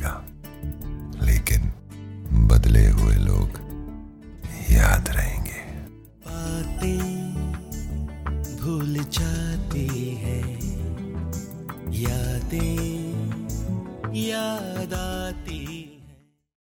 बदलेगा लेकिन बदले हुए लोग याद रहेंगे। बातें भूल जाती है। यादें याद आती